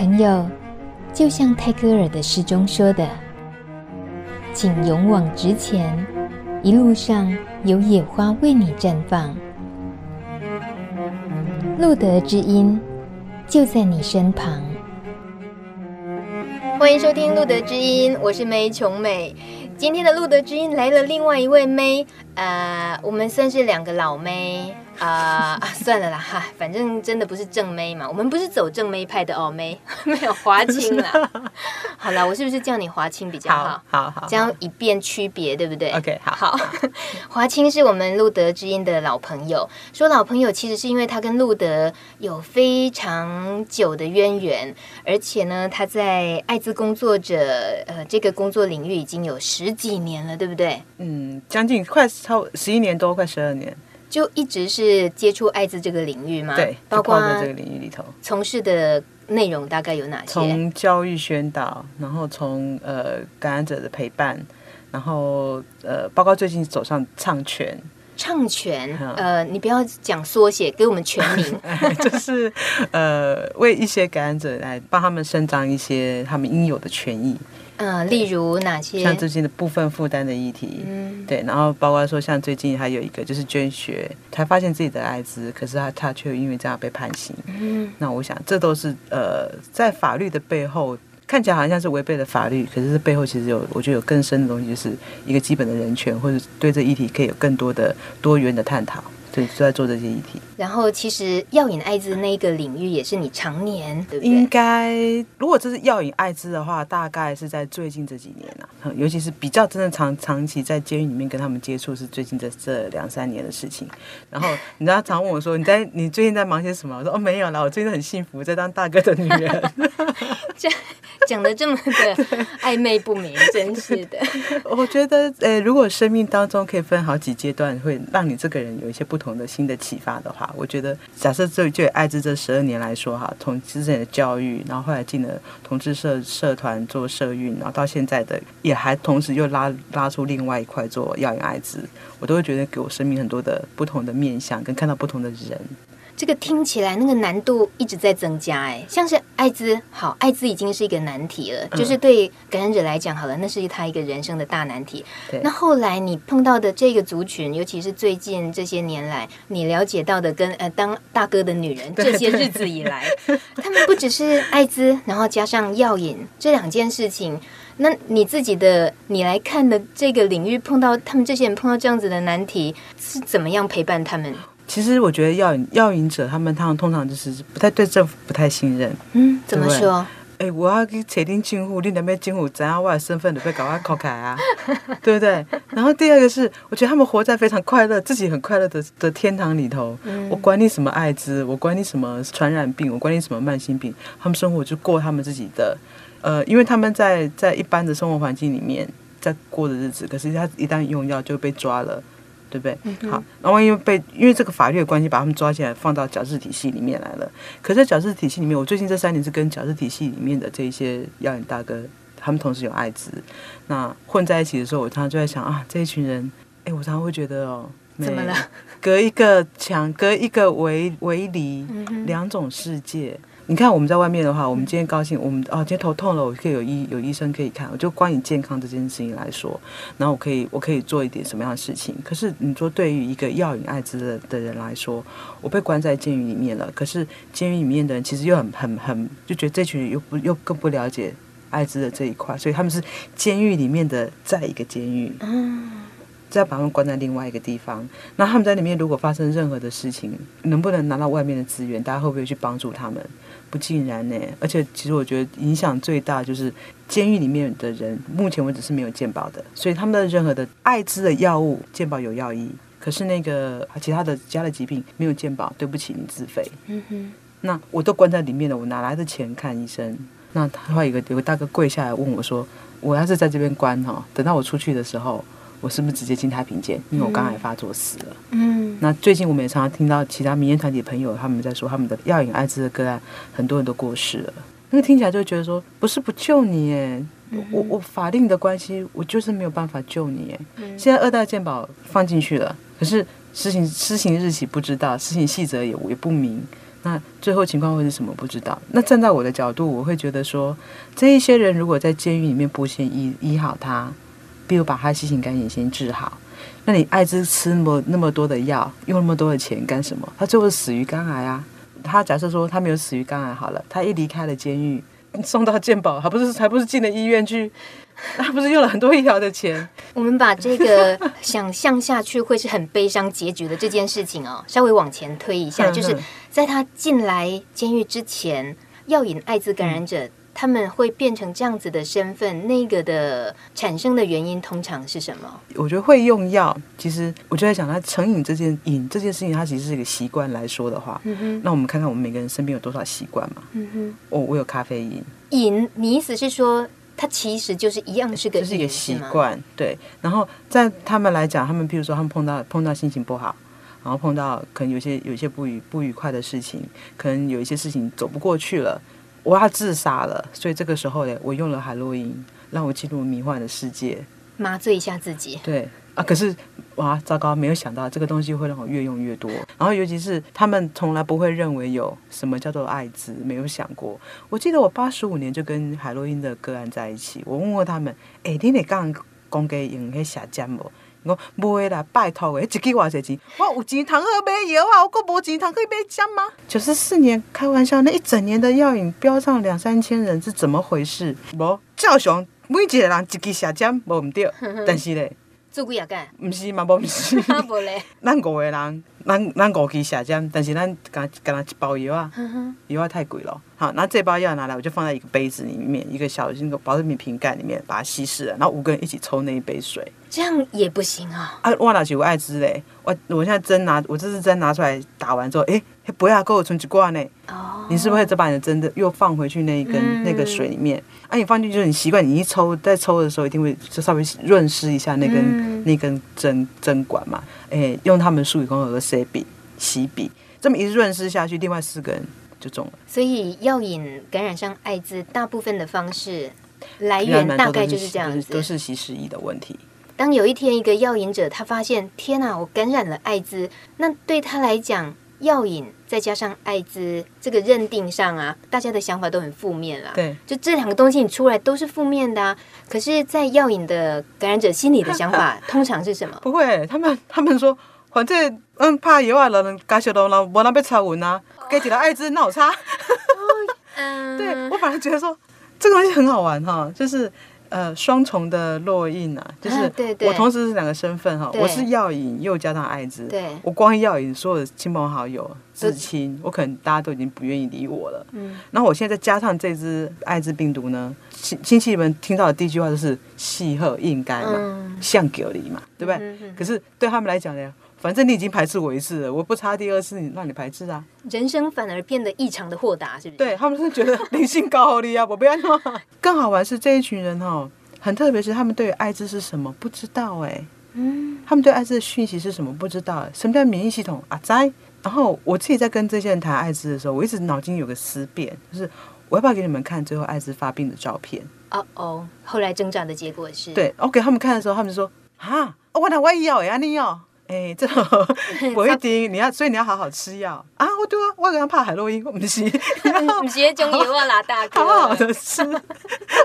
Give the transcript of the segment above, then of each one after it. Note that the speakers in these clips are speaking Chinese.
朋友，就像泰戈尔的诗中说的：“请勇往直前，一路上有野花为你绽放。”路德之音就在你身旁。欢迎收听《路德之音》，我是梅琼美。今天的《路德之音》来了另外一位妹，呃，我们算是两个老妹。啊、uh, 算了啦哈，反正真的不是正妹嘛，我们不是走正妹派的哦，妹 没有华清啦。好了，我是不是叫你华清比较好？好好，好，这样以便区别，对不对？OK，好。好，华清是我们路德之音的老朋友。说老朋友，其实是因为他跟路德有非常久的渊源，而且呢，他在艾滋工作者呃这个工作领域已经有十几年了，对不对？嗯，将近快超十一年多，快十二年。就一直是接触艾滋这个领域吗？对，包括在这个领域里头，从事的内容大概有哪些？从教育宣导，然后从呃感染者的陪伴，然后呃包括最近走上唱权，唱权，呃，你不要讲缩写，给我们全名，就是呃为一些感染者来帮他们伸张一些他们应有的权益。嗯，例如哪些？像最近的部分负担的议题，嗯，对，然后包括说像最近还有一个就是捐血，才发现自己的艾滋，可是他他却因为这样被判刑，嗯，那我想这都是呃在法律的背后看起来好像是违背了法律，可是这背后其实有我觉得有更深的东西，就是一个基本的人权，或者对这议题可以有更多的多元的探讨。对，就在做这些议题。然后，其实药引艾滋那一个领域也是你常年，对不对？应该，如果这是药引艾滋的话，大概是在最近这几年啊，嗯、尤其是比较真的长长期在监狱里面跟他们接触，是最近这这两三年的事情。然后，你知道，常问我说：“你在你最近在忙些什么？”我说：“哦，没有啦，我最近很幸福，在当大哥的女人。”这讲的这么的暧昧不明，真是的。我觉得，呃，如果生命当中可以分好几阶段，会让你这个人有一些不同。同的新的启发的话，我觉得假设就就艾滋这十二年来说哈，从之前的教育，然后后来进了同志社社团做社运，然后到现在的也还同时又拉拉出另外一块做药瘾艾滋，我都会觉得给我生命很多的不同的面向，跟看到不同的人。这个听起来那个难度一直在增加哎，像是艾滋，好，艾滋已经是一个难题了，嗯、就是对感染者来讲，好了，那是他一个人生的大难题。那后来你碰到的这个族群，尤其是最近这些年来，你了解到的跟，跟呃当大哥的女人这些日子以来，他们不只是艾滋，然后加上药瘾这两件事情，那你自己的你来看的这个领域，碰到他们这些人碰到这样子的难题，是怎么样陪伴他们？其实我觉得药瘾药瘾者他们他们通常就是不太对政府不太信任。嗯，怎么说？哎，我要去设定政府，你那边政府怎样我的身份都被搞快扣开啊，对不对？然后第二个是，我觉得他们活在非常快乐、自己很快乐的的天堂里头。嗯，我管你什么艾滋，我管你什么传染病，我管你什么慢性病，他们生活就过他们自己的。呃，因为他们在在一般的生活环境里面在过的日子，可是他一旦用药就被抓了。对不对？嗯、好，那万一被因为这个法律的关系把他们抓起来放到矫治体系里面来了。可是矫治体系里面，我最近这三年是跟矫治体系里面的这一些药瘾大哥，他们同时有艾滋，那混在一起的时候，我常常就在想啊，这一群人，哎，我常常会觉得哦，怎么了？隔一个墙，隔一个围围篱，嗯、两种世界。你看我们在外面的话，我们今天高兴，我们哦今天头痛了，我可以有医有医生可以看，我就关于健康这件事情来说，然后我可以我可以做一点什么样的事情。可是你说对于一个药瘾艾滋的的人来说，我被关在监狱里面了，可是监狱里面的人其实又很很很就觉得这群人又不又更不了解艾滋的这一块，所以他们是监狱里面的再一个监狱。再把他们关在另外一个地方，那他们在里面如果发生任何的事情，能不能拿到外面的资源？大家会不会去帮助他们？不尽然呢。而且，其实我觉得影响最大就是监狱里面的人，目前为止是没有健保的，所以他们的任何的艾滋的药物，健保有药医，可是那个其他的家的疾病没有健保，对不起，你自费。嗯哼。那我都关在里面了，我哪来的钱看医生？那他会有个有个大哥跪下来问我说：“我要是在这边关哈，等到我出去的时候。”我是不是直接进太平间？因为我肝癌发作死了。嗯，那最近我们也常常听到其他民间团体朋友他们在说，他们的药瘾艾滋的个案，很多人都过世了。那个听起来就觉得说，不是不救你哎，我我法令的关系，我就是没有办法救你哎。现在二代健保放进去了，可是施行施行日期不知道，施行细则也也不明。那最后情况会是什么？不知道。那站在我的角度，我会觉得说，这一些人如果在监狱里面不先医医好他，比如把他新型肝炎先治好，那你艾滋吃那么那么多的药，用那么多的钱干什么？他最后死于肝癌啊！他假设说他没有死于肝癌好了，他一离开了监狱，送到健保，还不是还不是进了医院去？那不是用了很多医疗的钱？我们把这个想象下去会是很悲伤结局的这件事情哦，稍微往前推一下，就是在他进来监狱之前，药引艾滋感染者、嗯、他们会变成这样子的身份，那个的产生的原因通常是什么？我觉得会用药，其实我就在想，他成瘾这件瘾这件事情，它其实是一个习惯来说的话，嗯哼，那我们看看我们每个人身边有多少习惯嘛，嗯哼，我我有咖啡因瘾，你意思是说？它其实就是一样是个，就是一个习惯，对。然后在他们来讲，他们譬如说，他们碰到碰到心情不好，然后碰到可能有些有些不愉不愉快的事情，可能有一些事情走不过去了，我要自杀了。所以这个时候呢，我用了海洛因，让我进入迷幻的世界，麻醉一下自己。对啊，可是。哇，糟糕！没有想到这个东西会让我越用越多。然后，尤其是他们从来不会认为有什么叫做艾滋，没有想过。我记得我八十五年就跟海洛因的个案在一起，我问过他们：“哎，你得刚公给用那下降不？”我不会啦，拜托诶，一支偌侪钱？我有钱通去买药啊，我阁无钱通去买针吗？九十四年，开玩笑，那一整年的药引标上两三千人是怎么回事？无，照常每一个人一支射针无唔对，但是咧。做几啊个？唔是嘛，无唔是。咱五个人，咱咱五支下针，但是咱干干那一包药啊，药啊太贵了。好，那这包药拿来，我就放在一个杯子里面，一个小那个保特瓶瓶盖里面，把它稀释了，然后五个人一起抽那一杯水。这样也不行啊！啊，我哪有艾滋嘞？我我现在针拿，我这支针拿出来打完之后，哎，不要给我存几罐呢？哦，你是不是再把你的针的又放回去那一根、嗯、那个水里面？啊，你放进去就是你习惯，你一抽在抽的时候一定会就稍微润湿一下那根、嗯、那根针针管嘛。哎，用他们术语讲的洗笔洗笔，这么一润湿下去，另外四个人就中了。所以药引感染上艾滋，大部分的方式来源大概就是这样子，都是稀释液的问题。当有一天一个药瘾者他发现，天哪，我感染了艾滋，那对他来讲，药瘾再加上艾滋这个认定上啊，大家的想法都很负面了。对，就这两个东西你出来都是负面的啊。可是，在药瘾的感染者心里的想法 通常是什么？不会，他们他们说，反正嗯，怕有啊人感受到了，我那被查文啊，给起来艾滋那我差。嗯，对我反而觉得说这个东西很好玩哈，就是。呃，双重的烙印啊，就是我同时是两个身份哈，我是药瘾又加上艾滋，我光药瘾，所有的亲朋好友、至亲，我可能大家都已经不愿意理我了。嗯，然后我现在再加上这只艾滋病毒呢，亲亲戚们听到的第一句话就是“喜贺应该嘛，像狗你嘛，对不对？”可是对他们来讲呢？反正你已经排斥我一次了，我不差第二次，你让你排斥啊！人生反而变得异常的豁达，是不是？对，他们是觉得灵性高了呀，我不要弄。更好玩是这一群人哦，很特别，是他们对于艾滋是什么不知道哎，嗯，他们对艾滋的讯息是什么不知道？什么叫免疫系统啊？在。然后我自己在跟这些人谈艾滋的时候，我一直脑筋有个思辨，就是我要不要给你们看最后艾滋发病的照片？哦哦，后来挣扎的结果是，对，我给他们看的时候，他们说啊，我那我也要呀，你要。哎，这 不一定，你要，所以你要好好吃药啊！我对啊，我刚刚怕海洛因，我不是，不是中医我老大哥，好好的吃，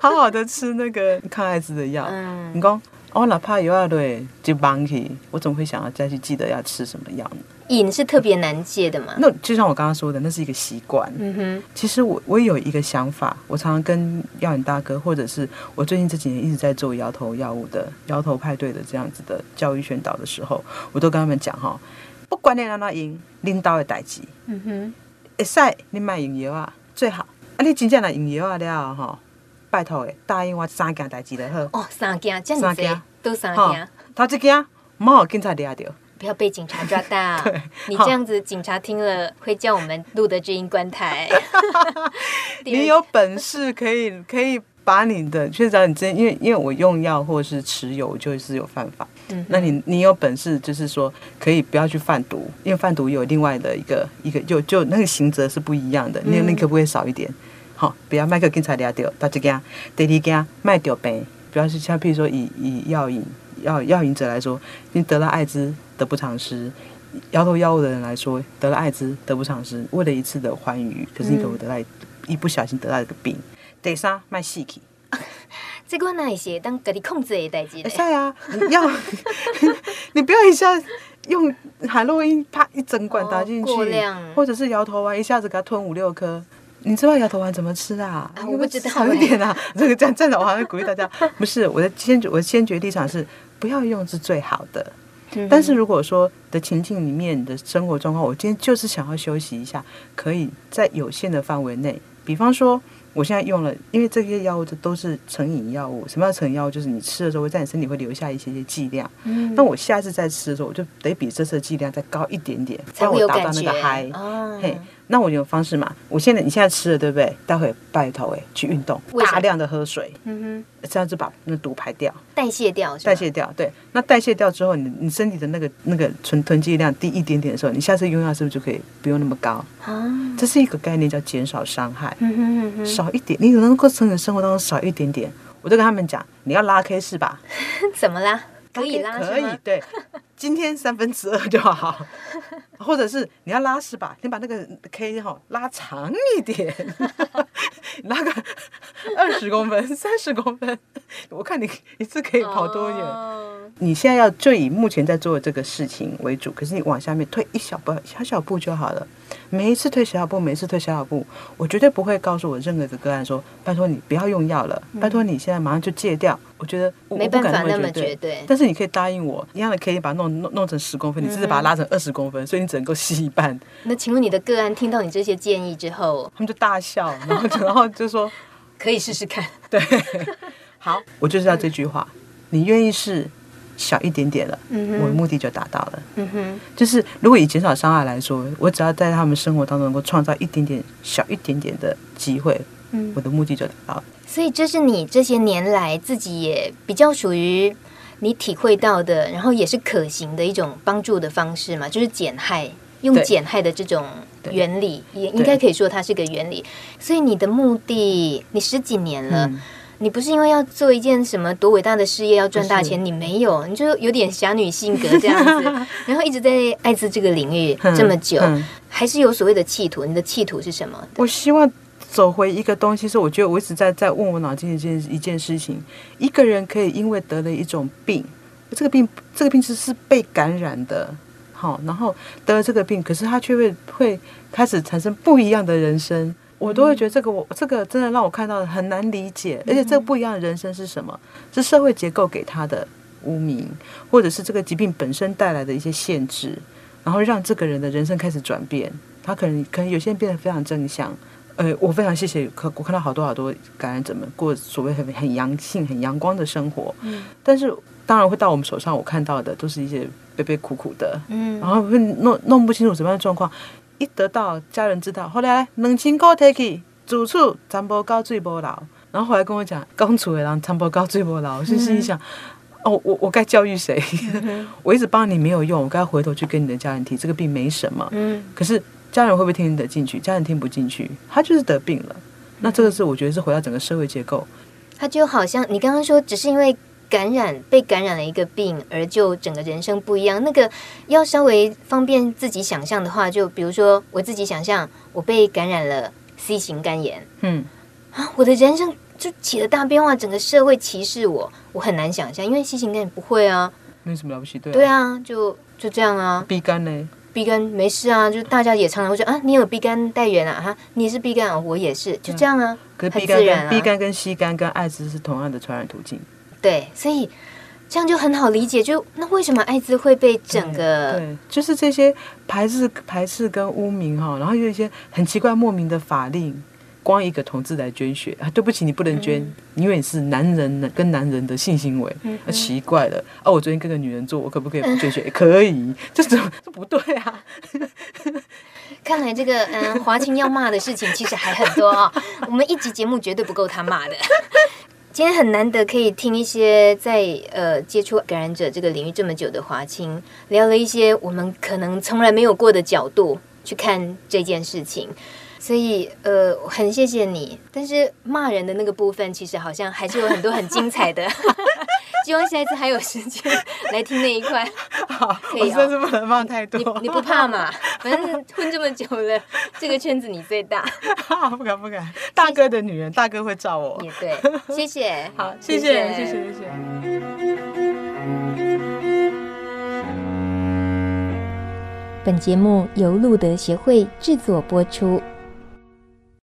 好好的吃那个抗艾滋的药。嗯，你讲我哪怕有啊，对，就忘记，我总会想要再去记得要吃什么药呢？瘾是特别难戒的嘛？那就像我刚刚说的，那是一个习惯。嗯哼，其实我我也有一个想法，我常常跟药瘾大哥，或者是我最近这几年一直在做摇头药物的摇头派对的这样子的教育宣导的时候，我都跟他们讲哈，不管你让他赢，领导的代志。嗯哼，会使你卖用药啊，最好啊，你真正来用药啊了哈，拜托诶，答应我三件代志就好。哦，三件，这样子都三件。头一件，莫让警察抓到。不要被警察抓到！你这样子，警察听了会叫我们录的知音关台。你有本事可以可以把你的，确实你真因为因为我用药或者是持有就是有犯法。嗯，那你你有本事就是说可以不要去贩毒，因为贩毒有另外的一个一个就就那个刑责是不一样的。你、嗯、你可不可以少一点？好，不要卖给警察抓到，到这件第二件卖掉呗，不要是像譬如说以以药瘾药药瘾者来说，你得了艾滋。得不偿失，摇头药物的人来说，得了艾滋得不偿失，为了一次的欢愉，可是你可能得到、嗯、一不小心得到一个病，得啥卖细气。这个那一些当给你控制的代志。是啊，你要 你不要一下用海洛因啪一整管打进去，哦、或者是摇头丸一下子给他吞五六颗。你知道摇头丸怎么吃啊？啊我不知道。好一点啊，这个站站长我还会鼓励大家。不是我的先决，我的先决立场是不要用是最好的。嗯、但是如果说的情境里面的生活状况，我今天就是想要休息一下，可以在有限的范围内，比方说。我现在用了，因为这些药物都是成瘾药物。什么叫成瘾药物？就是你吃的时候会在你身体会留下一些些剂量。嗯。那我下次再吃的时候，我就得比这次的剂量再高一点点，才我达到那个嗨。哦。嘿。那我有方式嘛？我现在你现在吃了对不对？待会拜托哎，去运动，大量的喝水，嗯哼，这样子把那毒排掉，代谢掉，代谢掉。对，那代谢掉之后，你你身体的那个那个存囤积量低一点点的时候，你下次用药是不是就可以不用那么高？啊，这是一个概念，叫减少伤害，嗯哼嗯哼，少一点，你能够从你生活当中少一点点。我就跟他们讲，你要拉 K 是吧？怎么拉？可以拉，可以，对。今天三分之二就好，或者是你要拉屎吧，你把那个 K 哈拉长一点，拉个 二十公分、三十公分，我看你一次可以跑多远。Oh. 你现在要就以目前在做的这个事情为主，可是你往下面退一小步、小小步就好了。每一次退小小步，每一次退小小步，我绝对不会告诉我任何一个个案说：“拜托你不要用药了，拜托你现在马上就戒掉。”我觉得我没办法那么绝对。但是你可以答应我，一样的可以把它弄弄弄成十公分，你只是把它拉成二十公分，所以你只能够吸一半。那请问你的个案听到你这些建议之后，他们就大笑，然后然 后就说：“可以试试看。”对，好，我就是要这句话，你愿意试？小一点点了，嗯、我的目的就达到了。嗯哼，就是如果以减少伤害来说，我只要在他们生活当中能够创造一点点小一点点的机会，嗯，我的目的就达到了。所以这是你这些年来自己也比较属于你体会到的，然后也是可行的一种帮助的方式嘛，就是减害，用减害的这种原理，也应该可以说它是个原理。所以你的目的，你十几年了。嗯你不是因为要做一件什么多伟大的事业要赚大钱，你没有，你就有点侠女性格这样子，然后一直在艾滋这个领域这么久，嗯嗯、还是有所谓的企图。你的企图是什么？我希望走回一个东西，是我觉得我一直在在问我脑筋一件一件事情：一个人可以因为得了一种病，这个病这个病是是被感染的，好，然后得了这个病，可是他却会会开始产生不一样的人生。我都会觉得这个我这个真的让我看到很难理解，而且这个不一样的人生是什么？是社会结构给他的污名，或者是这个疾病本身带来的一些限制，然后让这个人的人生开始转变。他可能可能有些人变得非常正向。呃，我非常谢谢，可我看到好多好多感染者们过所谓很很阳性、很阳光的生活。嗯，但是当然会到我们手上，我看到的都是一些悲悲苦苦的，嗯，然后会弄弄不清楚什么样的状况。一得到家人知道，后来两千块提去，住处长不高最波老，然后后来跟我讲，刚处的人长不高最波老，我就心里想，哦，我我该教育谁？我一直帮你没有用，我该回头去跟你的家人提，这个病没什么。嗯，可是家人会不会听得进去？家人听不进去，他就是得病了。那这个是我觉得是回到整个社会结构，他就好像你刚刚说，只是因为。感染被感染了一个病，而就整个人生不一样。那个要稍微方便自己想象的话，就比如说我自己想象，我被感染了 C 型肝炎，嗯啊，我的人生就起了大变化，整个社会歧视我，我很难想象，因为 C 型肝炎不会啊，没什么了不起，对啊，对啊，就就这样啊。B 肝呢？B 肝没事啊，就大家也常常会说啊，你有 B 肝带源啊，哈，你也是 B 肝，我也是，就这样啊，可是 B 肝跟 B 肝跟 C 肝跟艾滋是同样的传染途径。对，所以这样就很好理解。就那为什么艾滋会被整个对，对，就是这些排斥、排斥跟污名哈，然后有一些很奇怪、莫名的法令，光一个同志来捐血啊，对不起，你不能捐，嗯、因为你是男人跟男人的性行为，嗯、哼奇怪了啊！我昨天跟个女人做，我可不可以不捐血？嗯、可以，这怎么这不对啊？看来这个嗯，华清要骂的事情其实还很多啊、哦。我们一集节目绝对不够他骂的。今天很难得可以听一些在呃接触感染者这个领域这么久的华清聊了一些我们可能从来没有过的角度去看这件事情，所以呃很谢谢你。但是骂人的那个部分其实好像还是有很多很精彩的，希望下一次还有时间来听那一块。好，可以、哦。我真是不能放太多。你你不怕嘛？反正混这么久了，这个圈子你最大。不敢不敢，大哥的女人，大哥会罩我。也对，谢谢。好，谢谢。谢谢谢谢本节目由路德协会制作播出。